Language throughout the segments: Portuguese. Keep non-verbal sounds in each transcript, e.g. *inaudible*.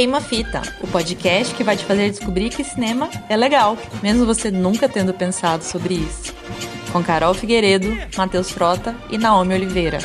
Queima Fita, o podcast que vai te fazer descobrir que cinema é legal, mesmo você nunca tendo pensado sobre isso. Com Carol Figueiredo, Matheus Frota e Naomi Oliveira.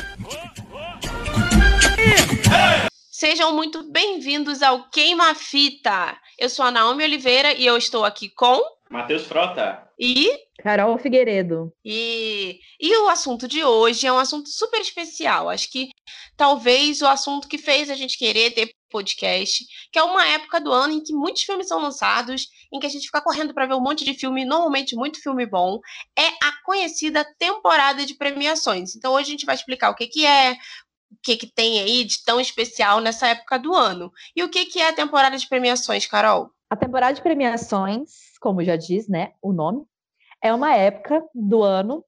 Sejam muito bem-vindos ao Queima Fita. Eu sou a Naomi Oliveira e eu estou aqui com Matheus Frota. E Carol Figueiredo. E, e o assunto de hoje é um assunto super especial. Acho que talvez o assunto que fez a gente querer ter podcast, que é uma época do ano em que muitos filmes são lançados, em que a gente fica correndo para ver um monte de filme, normalmente muito filme bom, é a conhecida temporada de premiações. Então hoje a gente vai explicar o que, que é, o que, que tem aí de tão especial nessa época do ano. E o que, que é a temporada de premiações, Carol? A temporada de premiações, como já diz, né, o nome, é uma época do ano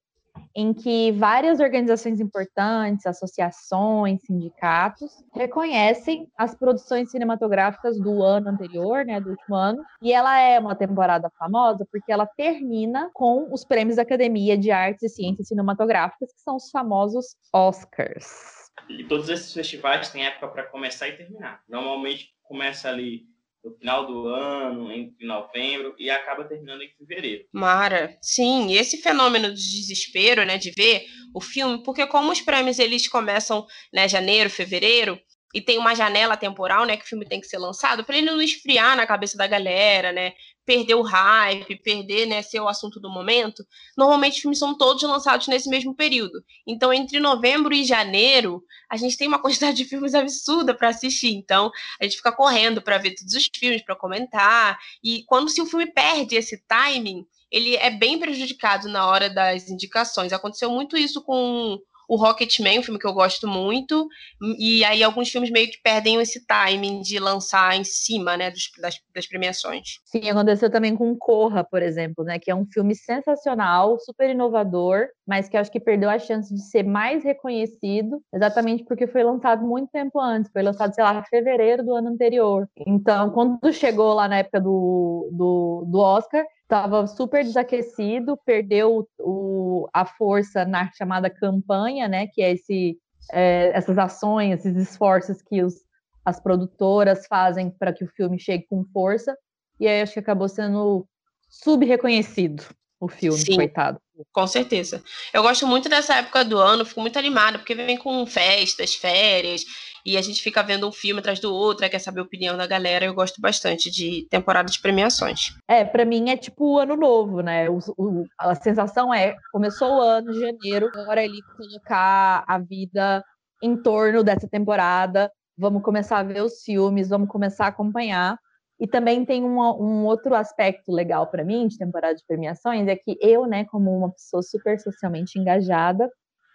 em que várias organizações importantes, associações, sindicatos reconhecem as produções cinematográficas do ano anterior, né, do último ano, e ela é uma temporada famosa porque ela termina com os prêmios da Academia de Artes e Ciências Cinematográficas, que são os famosos Oscars. E todos esses festivais têm época para começar e terminar. Normalmente começa ali no final do ano, em novembro, e acaba terminando em fevereiro. Mara, sim, esse fenômeno de desespero, né, de ver o filme, porque como os prêmios eles começam, né, janeiro, fevereiro, e tem uma janela temporal, né, que o filme tem que ser lançado, para ele não esfriar na cabeça da galera, né, perder o hype, perder, né, ser o assunto do momento. Normalmente os filmes são todos lançados nesse mesmo período. Então, entre novembro e janeiro, a gente tem uma *laughs* quantidade de filmes absurda para assistir. Então, a gente fica correndo para ver todos os filmes, para comentar. E quando se o filme perde esse timing, ele é bem prejudicado na hora das indicações. Aconteceu muito isso com o Rocketman, um filme que eu gosto muito, e aí alguns filmes meio que perdem esse timing de lançar em cima, né, dos, das, das, premiações. Sim, aconteceu também com Corra, por exemplo, né, que é um filme sensacional, super inovador, mas que acho que perdeu a chance de ser mais reconhecido, exatamente porque foi lançado muito tempo antes, foi lançado, sei lá, em fevereiro do ano anterior. Então, quando chegou lá na época do, do, do Oscar, estava super desaquecido, perdeu o, a força na chamada campanha, né? Que é esse, é, essas ações, esses esforços que os, as produtoras fazem para que o filme chegue com força. E aí acho que acabou sendo sub-reconhecido o filme, Sim, coitado. Com certeza. Eu gosto muito dessa época do ano, fico muito animada, porque vem com festas, férias, e a gente fica vendo um filme atrás do outro, quer saber a opinião da galera. Eu gosto bastante de temporada de premiações. É, para mim é tipo ano novo, né? O, o, a sensação é, começou o ano, janeiro, agora ele colocar a vida em torno dessa temporada. Vamos começar a ver os filmes, vamos começar a acompanhar. E também tem uma, um outro aspecto legal para mim de temporada de premiações, é que eu, né, como uma pessoa super socialmente engajada,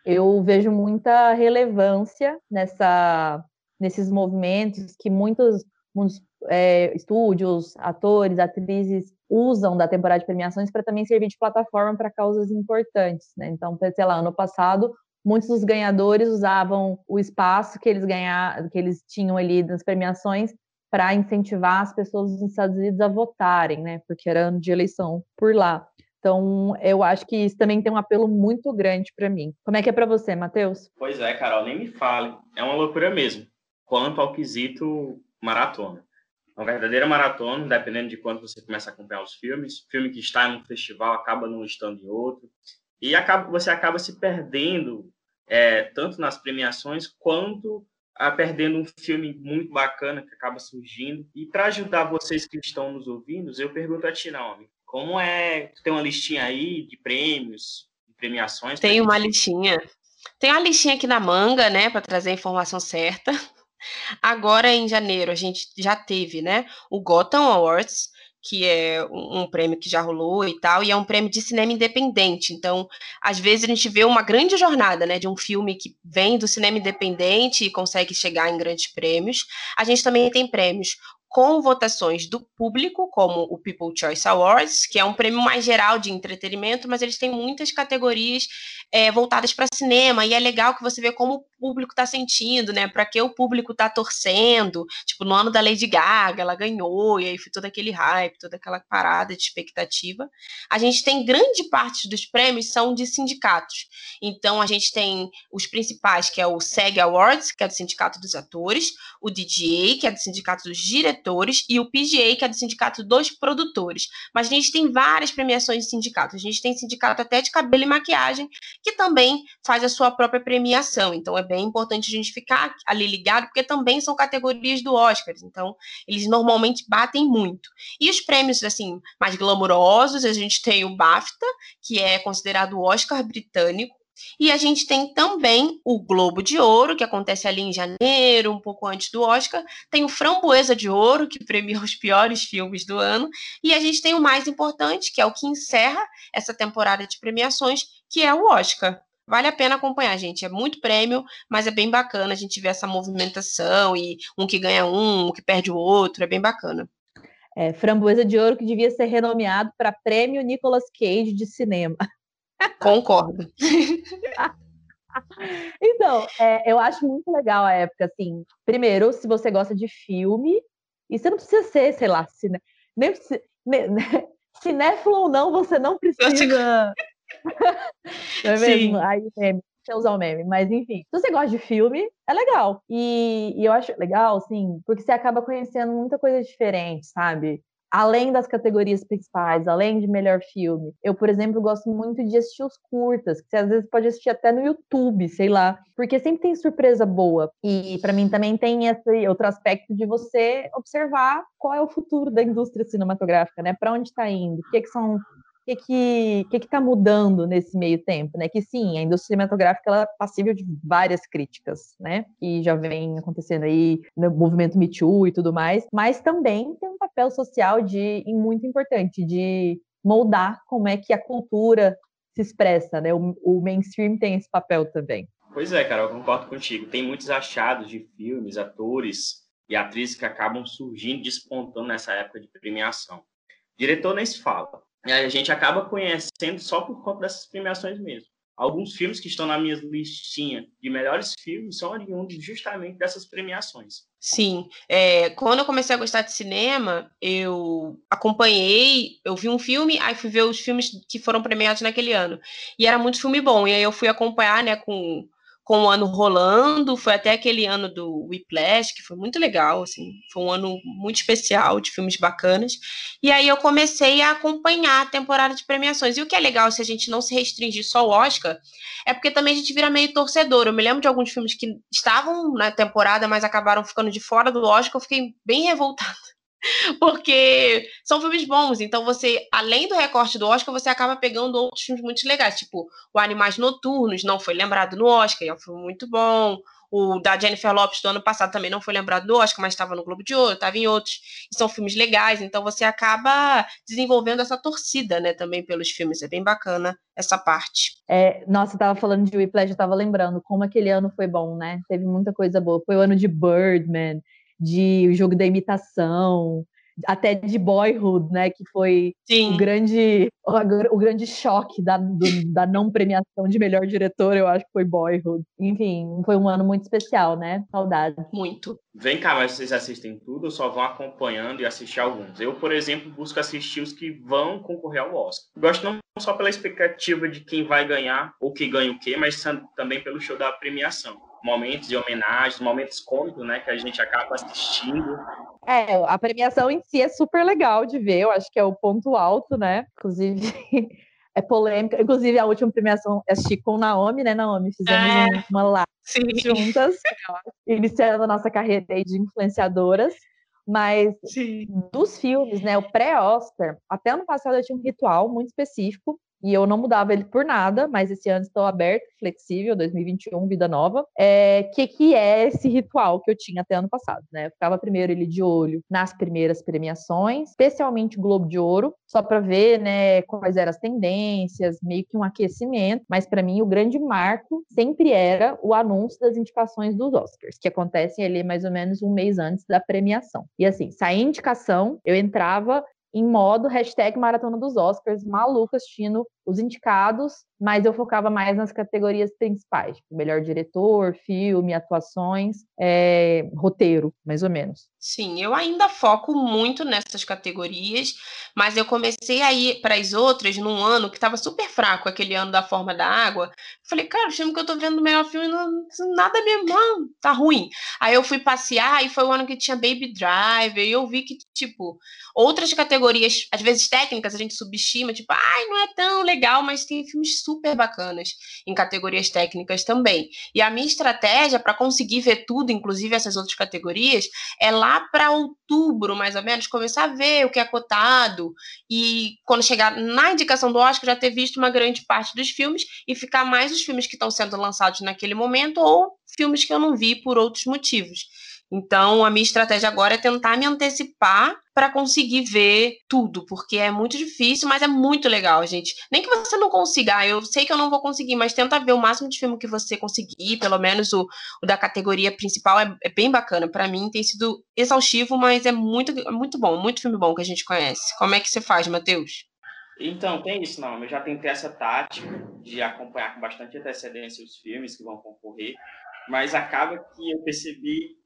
eu vejo muita relevância nessa, nesses movimentos que muitos, muitos é, estúdios, atores, atrizes usam da temporada de premiações para também servir de plataforma para causas importantes. Né? Então, sei lá, ano passado, muitos dos ganhadores usavam o espaço que eles ganhar, que eles tinham ali nas premiações para incentivar as pessoas dos Estados Unidos a votarem, né? Porque era ano de eleição por lá. Então, eu acho que isso também tem um apelo muito grande para mim. Como é que é para você, Matheus? Pois é, Carol, nem me fale. É uma loucura mesmo. Quanto ao quesito maratona. Uma verdadeira maratona, dependendo de quando você começa a acompanhar os filmes. Filme que está em um festival acaba não estando em outro. E acaba, você acaba se perdendo, é, tanto nas premiações, quanto a, perdendo um filme muito bacana que acaba surgindo. E para ajudar vocês que estão nos ouvindo, eu pergunto a ti, Naomi, como é? Tu tem uma listinha aí de prêmios, de premiações? Tem uma listinha. Tem uma listinha aqui na manga, né, para trazer a informação certa. *laughs* Agora, em janeiro, a gente já teve, né, o Gotham Awards, que é um, um, prêmio que já rolou e tal, e é um prêmio de cinema independente. Então, às vezes a gente vê uma grande jornada, né, de um filme que vem do cinema independente e consegue chegar em grandes prêmios. A gente também tem prêmios com votações do público, como o People Choice Awards, que é um prêmio mais geral de entretenimento, mas eles têm muitas categorias é, voltadas para cinema, e é legal que você vê como o público está sentindo, né? Para que o público está torcendo. Tipo, no ano da Lady Gaga, ela ganhou, e aí foi todo aquele hype, toda aquela parada de expectativa. A gente tem grande parte dos prêmios são de sindicatos. Então, a gente tem os principais, que é o SEG Awards, que é do Sindicato dos Atores, o DGA, que é do Sindicato dos Diretores, e o PGA, que é do Sindicato dos Produtores. Mas a gente tem várias premiações de sindicatos. A gente tem sindicato até de cabelo e maquiagem, que também faz a sua própria premiação. Então, é bem importante a gente ficar ali ligado, porque também são categorias do Oscar. Então, eles normalmente batem muito. E os prêmios, assim, mais glamourosos, a gente tem o BAFTA, que é considerado o Oscar britânico, e a gente tem também o Globo de Ouro, que acontece ali em janeiro, um pouco antes do Oscar. Tem o Framboesa de Ouro, que premia os piores filmes do ano. E a gente tem o mais importante, que é o que encerra essa temporada de premiações, que é o Oscar. Vale a pena acompanhar, gente. É muito prêmio, mas é bem bacana a gente ver essa movimentação e um que ganha um, um que perde o outro. É bem bacana. É, Framboesa de Ouro que devia ser renomeado para Prêmio Nicolas Cage de Cinema. Concordo. *laughs* então, é, eu acho muito legal a época, assim. Primeiro, se você gosta de filme, e você não precisa ser, sei lá, cine, nem, ne, ne, *laughs* cinéfilo ou não, você não precisa. Não é mesmo? Aí, meme, deixa eu usar o meme, mas enfim, se você gosta de filme, é legal. E, e eu acho legal, assim, porque você acaba conhecendo muita coisa diferente, sabe? além das categorias principais, além de melhor filme. Eu, por exemplo, gosto muito de assistir os curtas, que você às vezes pode assistir até no YouTube, sei lá, porque sempre tem surpresa boa. E para mim também tem esse outro aspecto de você observar qual é o futuro da indústria cinematográfica, né? Para onde está indo? O que, que são que que, que que tá mudando nesse meio tempo, né? Que sim, a indústria cinematográfica ela é passível de várias críticas, né? Que já vem acontecendo aí no movimento Me Too e tudo mais, mas também tem um papel social de muito importante de moldar como é que a cultura se expressa, né? O, o mainstream tem esse papel também. Pois é, cara, eu concordo contigo. Tem muitos achados de filmes, atores e atrizes que acabam surgindo, despontando nessa época de premiação. Diretor nem se fala a gente acaba conhecendo só por conta dessas premiações mesmo. Alguns filmes que estão na minha listinha de melhores filmes são oriundos justamente dessas premiações. Sim. É, quando eu comecei a gostar de cinema, eu acompanhei, eu vi um filme, aí fui ver os filmes que foram premiados naquele ano. E era muito filme bom. E aí eu fui acompanhar, né, com com o ano rolando, foi até aquele ano do Whiplash, que foi muito legal, assim, foi um ano muito especial, de filmes bacanas, e aí eu comecei a acompanhar a temporada de premiações, e o que é legal, se a gente não se restringir só ao Oscar, é porque também a gente vira meio torcedor, eu me lembro de alguns filmes que estavam na temporada, mas acabaram ficando de fora do Oscar, eu fiquei bem revoltada, *laughs* porque são filmes bons, então você, além do recorte do Oscar, você acaba pegando outros filmes muito legais, tipo o Animais Noturnos, não foi lembrado no Oscar, é um filme muito bom. O da Jennifer Lopes do ano passado também não foi lembrado no Oscar, mas estava no Globo de Ouro, estava em outros. E são filmes legais, então você acaba desenvolvendo essa torcida, né, também pelos filmes. É bem bacana essa parte. É, nossa, eu tava falando de Whiplash, eu tava lembrando como aquele ano foi bom, né? Teve muita coisa boa. Foi o ano de Birdman, de o jogo da imitação, até de Boyhood, né, que foi Sim. o grande o, o grande choque da, do, da não premiação de melhor diretor, eu acho que foi Boyhood. Enfim, foi um ano muito especial, né? Saudade. Muito. Vem cá, mas vocês assistem tudo ou só vão acompanhando e assistir alguns? Eu, por exemplo, busco assistir os que vão concorrer ao Oscar. Gosto não só pela expectativa de quem vai ganhar ou que ganha o quê, mas também pelo show da premiação momentos de homenagens, momentos cômicos, né, que a gente acaba assistindo. É, a premiação em si é super legal de ver, eu acho que é o ponto alto, né? Inclusive, *laughs* é polêmica. Inclusive, a última premiação eu assisti com Naomi, né, Naomi? Fizemos é, uma live sim. juntas, *laughs* iniciando a nossa carreira de influenciadoras. Mas sim. dos filmes, né, o pré-Oscar, até ano passado eu tinha um ritual muito específico e eu não mudava ele por nada, mas esse ano estou aberto, flexível, 2021, vida nova. É, que que é esse ritual que eu tinha até ano passado, né? Eu ficava primeiro ele de olho nas primeiras premiações, especialmente o Globo de Ouro, só para ver, né, quais eram as tendências, meio que um aquecimento, mas para mim o grande marco sempre era o anúncio das indicações dos Oscars, que acontecem ali mais ou menos um mês antes da premiação. E assim, saía indicação, eu entrava em modo hashtag Maratona dos Oscars, maluco assistindo os indicados, mas eu focava mais nas categorias principais, tipo melhor diretor, filme, atuações, é, roteiro, mais ou menos. Sim, eu ainda foco muito nessas categorias, mas eu comecei a ir para as outras num ano que estava super fraco, aquele ano da Forma da Água. Falei, cara, o filme que eu tô vendo no melhor filme, não, nada mesmo, não, tá ruim. Aí eu fui passear e foi o ano que tinha Baby Driver, e eu vi que, tipo, outras categorias, às vezes técnicas, a gente subestima, tipo, ai, não é tão legal, mas tem filmes super bacanas em categorias técnicas também. E a minha estratégia para conseguir ver tudo, inclusive essas outras categorias, é lá para outubro, mais ou menos, começar a ver o que é cotado e quando chegar na indicação do Oscar já ter visto uma grande parte dos filmes e ficar mais os filmes que estão sendo lançados naquele momento ou filmes que eu não vi por outros motivos. Então, a minha estratégia agora é tentar me antecipar para conseguir ver tudo, porque é muito difícil, mas é muito legal, gente. Nem que você não consiga, ah, eu sei que eu não vou conseguir, mas tenta ver o máximo de filme que você conseguir, pelo menos o, o da categoria principal é, é bem bacana. Para mim tem sido exaustivo, mas é muito, é muito bom, muito filme bom que a gente conhece. Como é que você faz, Matheus? Então, tem isso, não. Eu já tentei essa tática de acompanhar com bastante antecedência os filmes que vão concorrer, mas acaba que eu percebi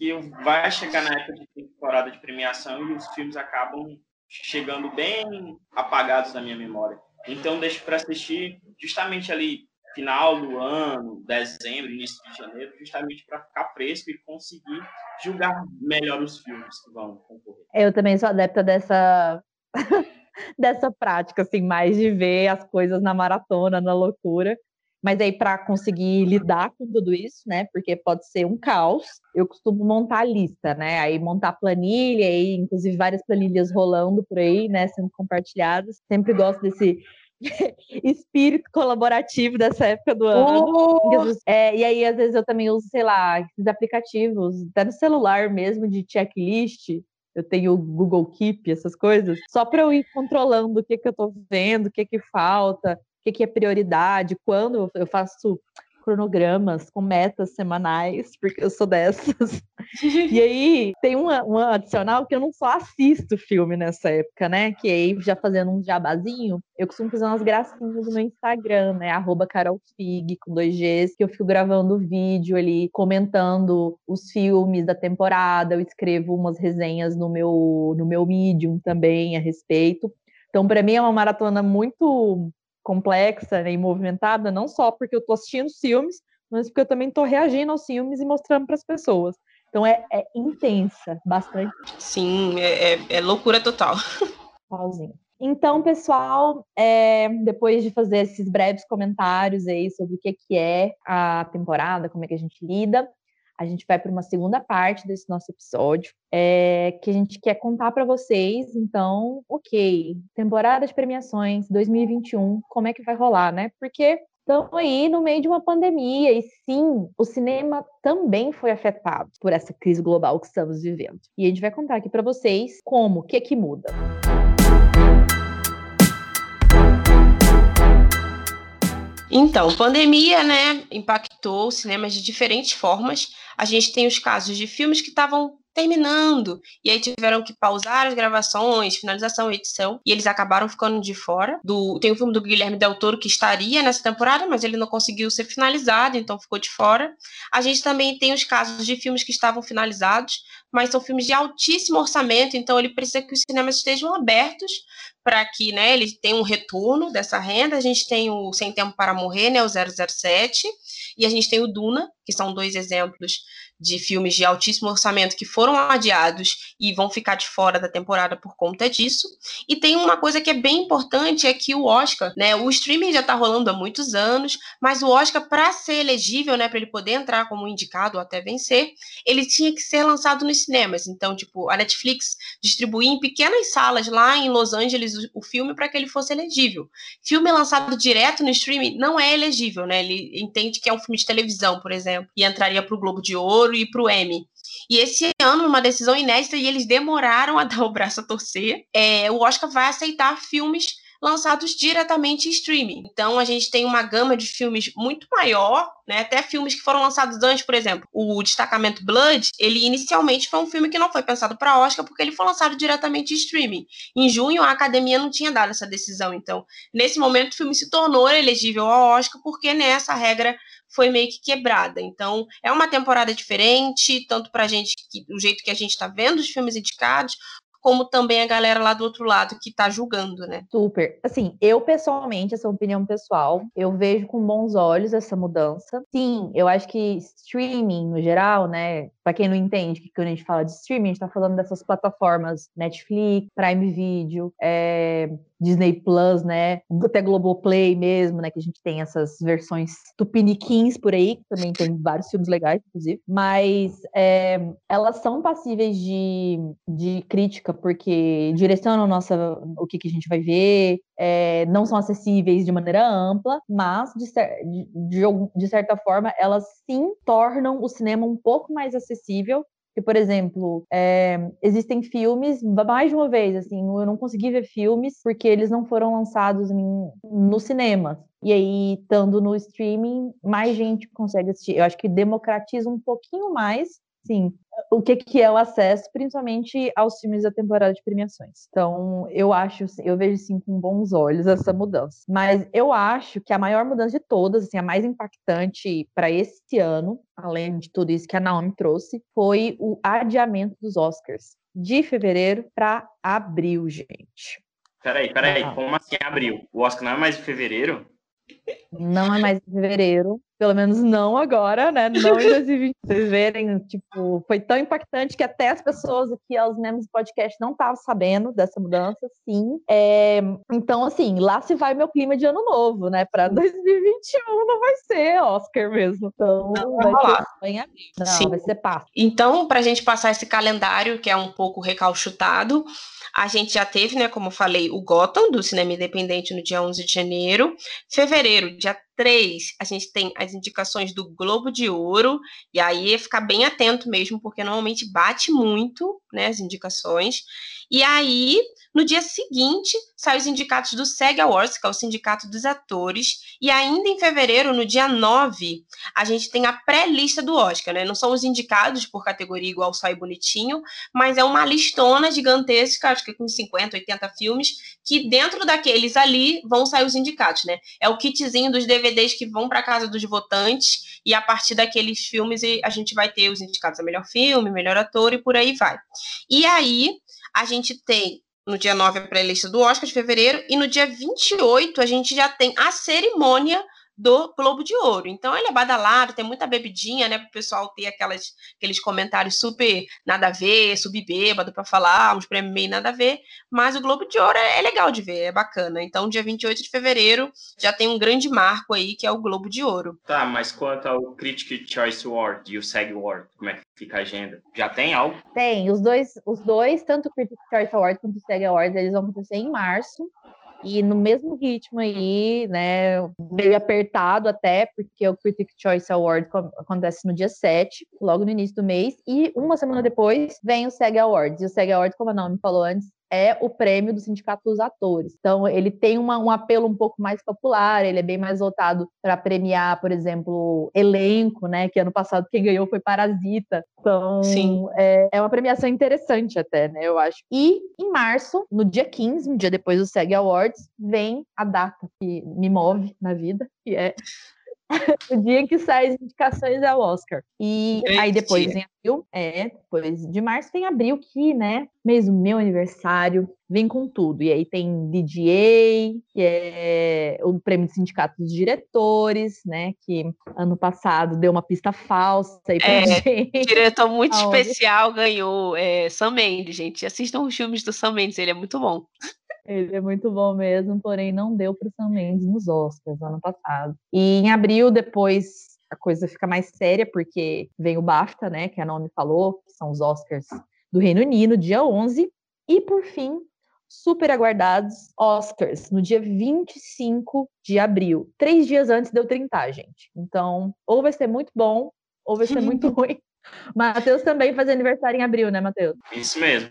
que vai chegar na época de temporada de premiação e os filmes acabam chegando bem apagados da minha memória. Então deixo para assistir justamente ali final do ano, dezembro, início de janeiro, justamente para ficar fresco e conseguir julgar melhor os filmes que vão concorrer. Eu também sou adepta dessa *laughs* dessa prática assim, mais de ver as coisas na maratona, na loucura. Mas aí, para conseguir lidar com tudo isso, né? Porque pode ser um caos, eu costumo montar a lista, né? Aí montar planilha, aí, inclusive várias planilhas rolando por aí, né? Sendo compartilhadas. Sempre gosto desse *laughs* espírito colaborativo dessa época do ano. Oh! É, e aí, às vezes, eu também uso, sei lá, esses aplicativos, até no celular mesmo, de checklist. Eu tenho o Google Keep, essas coisas, só para eu ir controlando o que, que eu estou vendo, o que, que falta o que, é prioridade, quando eu faço cronogramas com metas semanais, porque eu sou dessas. e *laughs* aí tem uma, uma adicional que eu não só assisto filme nessa época, né? Que aí, já fazendo um jabazinho, eu costumo fazer umas gracinhas no meu Instagram, né? Arroba carolfig, com dois Gs, que eu fico gravando vídeo ali, comentando os filmes da temporada, eu escrevo umas resenhas no meu, no meu Medium também a respeito. Então, para mim, é uma maratona muito complexa né, e movimentada, não só porque eu estou assistindo filmes, mas porque eu também estou reagindo aos filmes e mostrando para as pessoas. Então é, é, intensa, bastante. Sim, é, é, é loucura total. Pauzinho. Então, pessoal, é, depois de fazer esses breves comentários aí sobre o que, que é a temporada, como é que a gente lida, a gente vai para uma segunda parte desse nosso episódio, é, que a gente quer contar para vocês. Então, ok, temporada de premiações 2021, como é que vai rolar, né? Porque estamos aí no meio de uma pandemia e sim, o cinema também foi afetado por essa crise global que estamos vivendo. E a gente vai contar aqui para vocês como, o que que muda. Então, pandemia, né, impactou os cinemas de diferentes formas. A gente tem os casos de filmes que estavam terminando e aí tiveram que pausar as gravações, finalização edição e eles acabaram ficando de fora. Do tem o filme do Guilherme Del Toro que estaria nessa temporada, mas ele não conseguiu ser finalizado, então ficou de fora. A gente também tem os casos de filmes que estavam finalizados, mas são filmes de altíssimo orçamento, então ele precisa que os cinemas estejam abertos para que né, ele tenha um retorno dessa renda. A gente tem o Sem Tempo para Morrer, né, o 007, e a gente tem o Duna, que são dois exemplos de filmes de altíssimo orçamento que foram adiados e vão ficar de fora da temporada por conta disso. E tem uma coisa que é bem importante é que o Oscar, né, o streaming já está rolando há muitos anos, mas o Oscar para ser elegível, né, para ele poder entrar como indicado ou até vencer, ele tinha que ser lançado nos cinemas. Então, tipo, a Netflix distribuía em pequenas salas lá em Los Angeles o, filme para que ele fosse elegível. Filme lançado direto no streaming não é elegível, né? Ele entende que é um filme de televisão, por exemplo, e entraria para o Globo de Ouro e para o Emmy. E esse ano, uma decisão inédita, e eles demoraram a *laughs* dar o braço a torcer, é, o Oscar vai aceitar filmes lançados diretamente em streaming. Então a gente tem uma gama de filmes muito maior, né? Até filmes que foram lançados antes, por exemplo, o Destacamento Blood, ele inicialmente foi um filme que não foi pensado para Oscar porque ele foi lançado diretamente em streaming. Em junho a academia não tinha dado essa decisão, então nesse momento o filme se tornou elegível ao Oscar porque nessa regra foi meio que quebrada. Então, é uma temporada diferente, tanto pra gente, que, o jeito que a gente tá vendo os filmes indicados, como também a galera lá do outro lado que tá julgando, né? Super. Assim, eu pessoalmente, essa é uma opinião pessoal, eu vejo com bons olhos essa mudança. Sim, eu acho que streaming no geral, né? Para quem não entende que quando a gente fala de streaming, a gente tá falando dessas plataformas Netflix, Prime Video, é, Disney Plus, né? Até Globoplay mesmo, né? Que a gente tem essas versões tupiniquins por aí, que também tem vários filmes legais, inclusive. Mas é, elas são passíveis de, de crítica, porque direcionam nossa, o que, que a gente vai ver, é, não são acessíveis de maneira ampla, mas, de, de, de certa forma, elas sim tornam o cinema um pouco mais acessível que, por exemplo, é, existem filmes, mais de uma vez, assim, eu não consegui ver filmes porque eles não foram lançados em, no cinema. E aí, estando no streaming, mais gente consegue assistir. Eu acho que democratiza um pouquinho mais Sim, o que, que é o acesso, principalmente aos filmes da temporada de premiações. Então, eu acho, eu vejo sim com bons olhos essa mudança. Mas eu acho que a maior mudança de todas, assim, a mais impactante para esse ano, além de tudo isso que a Naomi trouxe, foi o adiamento dos Oscars de fevereiro para abril, gente. Peraí, peraí, ah. como assim abril? O Oscar não é mais em fevereiro? Não é mais em fevereiro. Pelo menos não agora, né? Não em 2020. Vocês verem, tipo, foi tão impactante que até as pessoas aqui aos membros do podcast não estavam sabendo dessa mudança, sim. É, então, assim, lá se vai meu clima de ano novo, né? Para 2021 não vai ser Oscar mesmo. Então, não, vai ser. Não, sim. vai ser passo. Então, para a gente passar esse calendário, que é um pouco recalchutado, a gente já teve, né, como eu falei, o Gotham, do cinema independente, no dia 11 de janeiro. Fevereiro, dia 3, a gente tem as indicações do Globo de Ouro, e aí ficar bem atento mesmo, porque normalmente bate muito, né, as indicações. E aí, no dia seguinte, saem os indicatos do SEG Awards, que é o Sindicato dos Atores, e ainda em fevereiro, no dia 9, a gente tem a pré-lista do Oscar, né? Não são os indicados por categoria igual sai bonitinho, mas é uma listona gigantesca, acho que com 50, 80 filmes, que dentro daqueles ali vão sair os indicados, né? É o kitzinho dos DVDs que vão para casa dos votantes, e a partir daqueles filmes a gente vai ter os indicados a melhor filme, melhor ator e por aí vai. E aí, a gente tem no dia 9 a pré-lista do Oscar de fevereiro, e no dia 28 a gente já tem a cerimônia do Globo de Ouro. Então ele é badalado, tem muita bebidinha, né, para o pessoal ter aquelas, aqueles comentários super nada a ver, subbêbado para falar, uns prêmios meio nada a ver, mas o Globo de Ouro é, é, legal de ver, é bacana. Então dia 28 de fevereiro já tem um grande marco aí, que é o Globo de Ouro. Tá, mas quanto ao Critic Choice Award e o SEG Award, como é que fica a agenda? Já tem algo? Tem, os dois, os dois tanto o Critic Choice Award quanto o SEG Award, eles vão acontecer em março. E no mesmo ritmo aí, né, meio apertado até, porque o Critic Choice Award acontece no dia 7, logo no início do mês, e uma semana depois vem o SEG Awards. E o SEG Awards, como a Naomi falou antes, é o prêmio do Sindicato dos Atores. Então, ele tem uma, um apelo um pouco mais popular, ele é bem mais voltado para premiar, por exemplo, elenco, né? Que ano passado quem ganhou foi Parasita. Então, é, é, uma premiação interessante até, né? Eu acho. E em março, no dia 15, um dia depois do SEG Awards, vem a data que me move na vida, que é *laughs* o dia que sai as indicações é o Oscar. E aí depois em abril, é, depois de março tem abril que, né, mesmo meu aniversário, vem com tudo. E aí tem DGA, que é o prêmio do Sindicato dos Diretores, né, que ano passado deu uma pista falsa aí pra é, *laughs* gente. diretor muito Aonde? especial ganhou é, Sam Mendes, gente. Assistam os filmes do Sam Mendes, ele é muito bom. Ele é muito bom mesmo, porém não deu para o Sam Mendes nos Oscars ano passado. E em abril, depois a coisa fica mais séria, porque vem o BAFTA, né, que a Naomi falou, que são os Oscars do Reino Unido, dia 11. E, por fim, super aguardados Oscars, no dia 25 de abril. Três dias antes deu 30, gente. Então, ou vai ser muito bom, ou vai ser muito *laughs* ruim. Matheus também faz aniversário em abril, né, Matheus? Isso mesmo.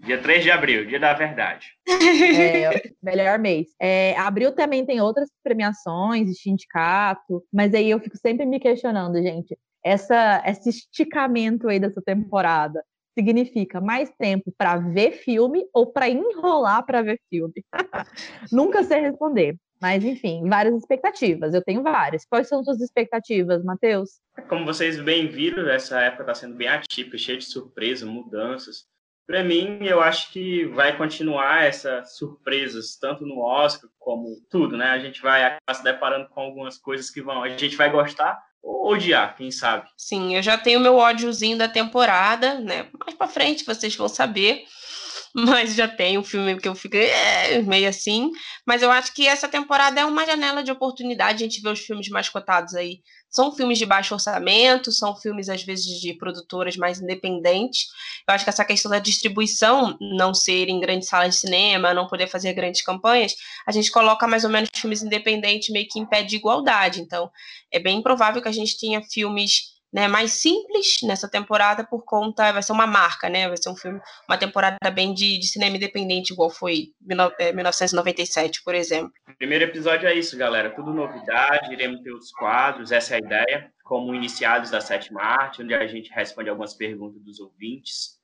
Dia 3 de abril, dia da verdade. É, *laughs* melhor mês. É, abril também tem outras premiações sindicato, mas aí eu fico sempre me questionando, gente. Essa, esse esticamento aí dessa temporada significa mais tempo para ver filme ou para enrolar para ver filme? *laughs* Nunca sei responder. Mas, enfim, várias expectativas. Eu tenho várias. Quais são suas expectativas, Matheus? Como vocês bem viram, essa época está sendo bem atípica, cheia de surpresas, mudanças. Para mim, eu acho que vai continuar essas surpresas, tanto no Oscar como tudo, né? A gente vai acabar se deparando com algumas coisas que vão, a gente vai gostar ou odiar, quem sabe. Sim, eu já tenho meu ódiozinho da temporada, né? Mais para frente vocês vão saber *laughs* mas já tem um filme que eu fiquei é, meio assim. Mas eu acho que essa temporada é uma janela de oportunidade. A gente vê os filmes mais cotados aí. São filmes de baixo orçamento, são filmes, às vezes, de produtoras mais independentes. Eu acho que essa questão da distribuição não ser em grandes salas de cinema, não poder fazer grandes campanhas, a gente coloca mais ou menos filmes independentes meio que em pé de igualdade. Então, é bem provável que a gente tenha filmes né, mais simples nessa temporada por conta, vai ser uma marca, né, vai ser um filme, uma temporada bem de, de cinema independente, igual foi 1997, por exemplo. O primeiro episódio é isso, galera, tudo novidade, iremos ter os quadros, essa é a ideia, como iniciados da sétima arte, onde a gente responde algumas perguntas dos ouvintes.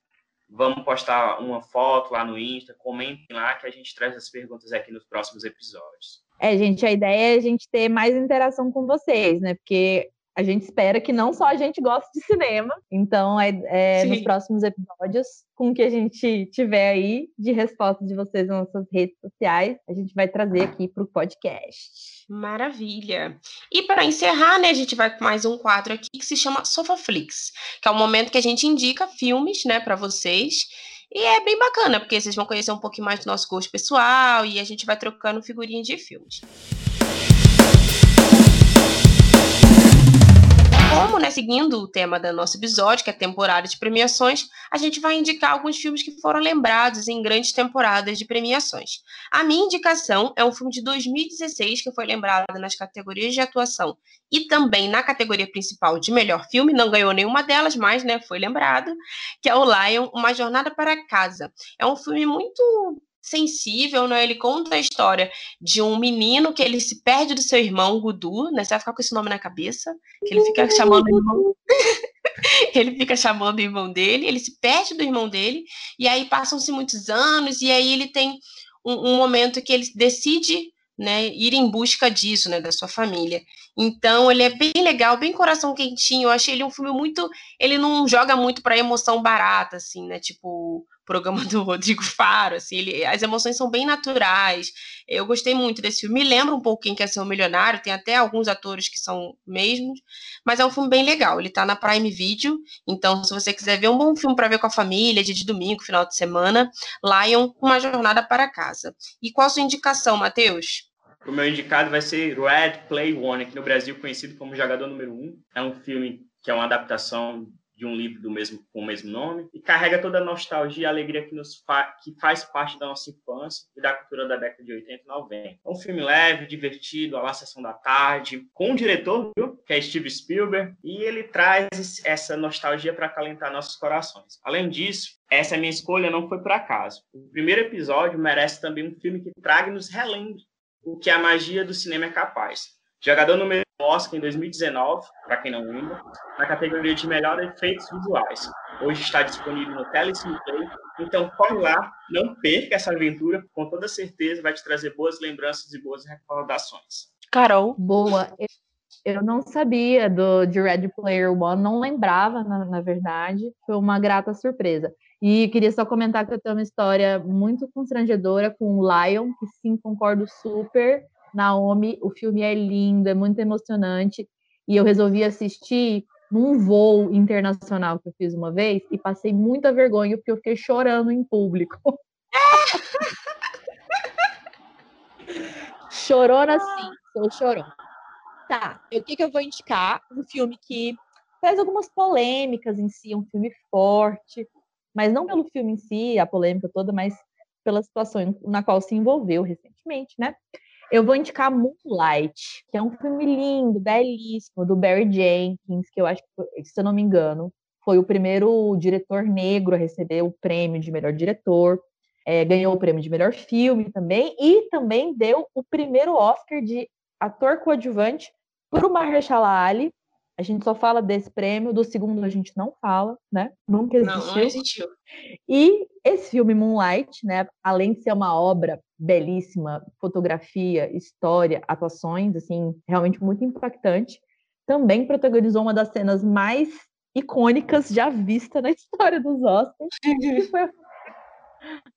Vamos postar uma foto lá no Insta, comentem lá que a gente traz as perguntas aqui nos próximos episódios. É, gente, a ideia é a gente ter mais interação com vocês, né? Porque a gente espera que não só a gente goste de cinema. Então, é, é nos próximos episódios, com o que a gente tiver aí de resposta de vocês nas nossas redes sociais, a gente vai trazer aqui para o podcast. Maravilha. E para encerrar, né, a gente vai com mais um quadro aqui que se chama Sofaflix, que é o momento que a gente indica filmes, né, para vocês. E é bem bacana, porque vocês vão conhecer um pouquinho mais do nosso gosto pessoal e a gente vai trocando figurinha de filmes. Como, né, seguindo o tema do nosso episódio, que é temporada de premiações, a gente vai indicar alguns filmes que foram lembrados em grandes temporadas de premiações. A minha indicação é um filme de 2016 que foi lembrado nas categorias de atuação e também na categoria principal de melhor filme, não ganhou nenhuma delas, mas, né, foi lembrado, que é o Lion, Uma Jornada para Casa. É um filme muito sensível, né? Ele conta a história de um menino que ele se perde do seu irmão, Gudu, né? Você vai ficar com esse nome na cabeça, que ele fica chamando o irmão. *laughs* ele fica chamando o irmão dele, ele se perde do irmão dele, e aí passam-se muitos anos, e aí ele tem um, um momento que ele decide né, ir em busca disso, né, da sua família. Então, ele é bem legal, bem coração quentinho. Eu achei ele um filme muito, ele não joga muito para emoção barata assim, né, tipo programa do Rodrigo Faro, assim, ele, as emoções são bem naturais. Eu gostei muito desse filme. Me lembra um pouco quem quer ser um milionário, tem até alguns atores que são mesmos, mas é um filme bem legal. Ele tá na Prime Video, então se você quiser ver um bom filme para ver com a família, dia de domingo, final de semana, Lion, uma jornada para casa. E qual a sua indicação, Matheus? O meu indicado vai ser Red Play One, aqui no Brasil conhecido como Jogador Número 1. Um. É um filme que é uma adaptação de um livro do mesmo, com o mesmo nome, e carrega toda a nostalgia e alegria que, nos fa que faz parte da nossa infância e da cultura da década de 80 e 90. É um filme leve, divertido, a sessão da tarde, com um diretor, viu, que é Steve Spielberg, e ele traz essa nostalgia para acalentar nossos corações. Além disso, essa minha escolha não foi por acaso. O primeiro episódio merece também um filme que traga e nos relembre o que a magia do cinema é capaz. Jogador número Oscar em 2019, para quem não lembra, na categoria de melhor efeitos visuais. Hoje está disponível no Telecine Play, então corre lá, não perca essa aventura, com toda certeza vai te trazer boas lembranças e boas recordações. Carol. Boa. Eu não sabia do de Red Player One, não lembrava, na, na verdade. Foi uma grata surpresa. E queria só comentar que eu tenho uma história muito constrangedora com o Lion, que sim, concordo super. Naomi, o filme é lindo, é muito emocionante. E eu resolvi assistir num voo internacional que eu fiz uma vez e passei muita vergonha porque eu fiquei chorando em público. *laughs* Chorona sim, sou chorona. Tá, o que, que eu vou indicar? Um filme que traz algumas polêmicas em si, um filme forte, mas não pelo filme em si, a polêmica toda, mas pela situação na qual se envolveu recentemente, né? Eu vou indicar Moonlight, que é um filme lindo, belíssimo, do Barry Jenkins, que eu acho que, se eu não me engano, foi o primeiro diretor negro a receber o prêmio de melhor diretor, é, ganhou o prêmio de melhor filme também, e também deu o primeiro Oscar de ator coadjuvante para o Mahershala Ali. A gente só fala desse prêmio, do segundo a gente não fala, né? Nunca existiu. Não, não existiu. E esse filme Moonlight, né, além de ser uma obra belíssima, fotografia, história, atuações, assim, realmente muito impactante, também protagonizou uma das cenas mais icônicas já vista na *laughs* história dos Oscars, que foi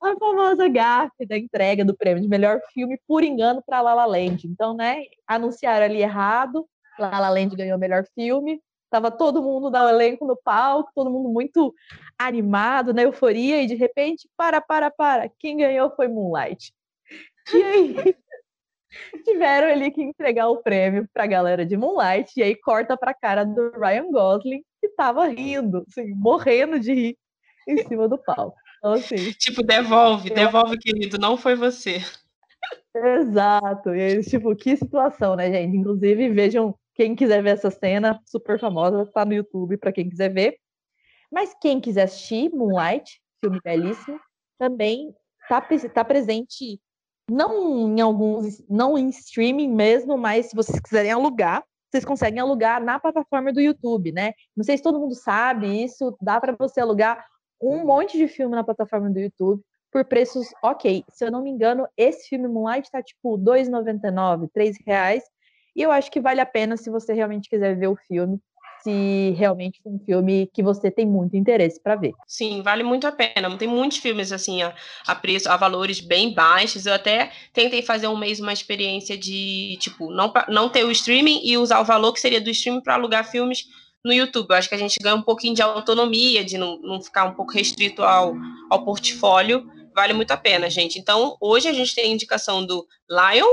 a famosa gafe da entrega do prêmio de melhor filme por engano para La La Land. Então, né, anunciaram ali errado, La La Land ganhou o melhor filme, tava todo mundo no elenco no palco, todo mundo muito animado, na euforia, e de repente, para, para, para, quem ganhou foi Moonlight. E aí, *laughs* tiveram ali que entregar o prêmio para a galera de Moonlight, e aí corta para a cara do Ryan Gosling, que estava rindo, assim, morrendo de rir em cima do palco. Então, assim, tipo, devolve, eu... devolve, querido, não foi você. Exato. E aí, tipo, que situação, né, gente? Inclusive, vejam, quem quiser ver essa cena super famosa, tá no YouTube para quem quiser ver. Mas quem quiser assistir Moonlight, filme belíssimo, também tá, tá presente não em alguns, não em streaming mesmo, mas se vocês quiserem alugar, vocês conseguem alugar na plataforma do YouTube, né? Não sei se todo mundo sabe isso, dá para você alugar um monte de filme na plataforma do YouTube por preços ok. Se eu não me engano, esse filme Moonlight está tipo R$ 2,99, R$ reais. E eu acho que vale a pena se você realmente quiser ver o filme se realmente foi um filme que você tem muito interesse para ver. Sim, vale muito a pena. Tem muitos filmes assim a, a, preço, a valores bem baixos. Eu até tentei fazer um mês uma experiência de tipo não não ter o streaming e usar o valor que seria do streaming para alugar filmes no YouTube. Eu acho que a gente ganha um pouquinho de autonomia, de não, não ficar um pouco restrito ao, ao portfólio. Vale muito a pena, gente. Então, hoje a gente tem a indicação do Lion,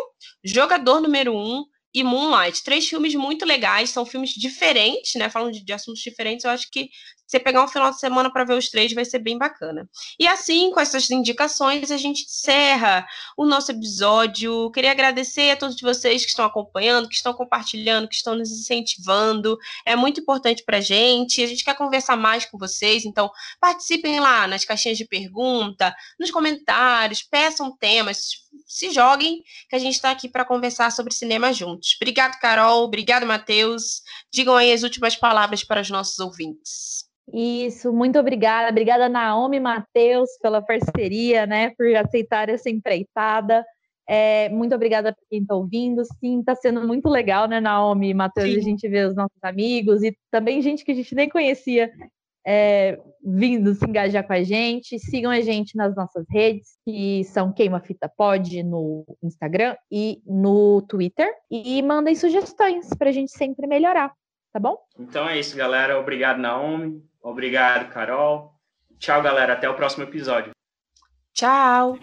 jogador número um, e Moonlight. Três filmes muito legais, são filmes diferentes, né? Falando de, de assuntos diferentes, eu acho que você pegar um final de semana para ver os três vai ser bem bacana. E assim, com essas indicações, a gente encerra o nosso episódio. Queria agradecer a todos vocês que estão acompanhando, que estão compartilhando, que estão nos incentivando. É muito importante para a gente. A gente quer conversar mais com vocês, então participem lá nas caixinhas de pergunta, nos comentários, peçam temas, se joguem, que a gente está aqui para conversar sobre cinema juntos. Obrigado, Carol. Obrigado, Matheus. Digam aí as últimas palavras para os nossos ouvintes. Isso, muito obrigada. Obrigada, Naomi e Matheus, pela parceria, né? Por aceitar essa empreitada. É, muito obrigada por quem está ouvindo. Sim, está sendo muito legal, né, Naomi e Matheus? A gente vê os nossos amigos e também gente que a gente nem conhecia é, vindo se engajar com a gente. Sigam a gente nas nossas redes, que são Queima Fita Pod no Instagram e no Twitter. E mandem sugestões para a gente sempre melhorar, tá bom? Então é isso, galera. Obrigado, Naomi. Obrigado, Carol. Tchau, galera. Até o próximo episódio. Tchau.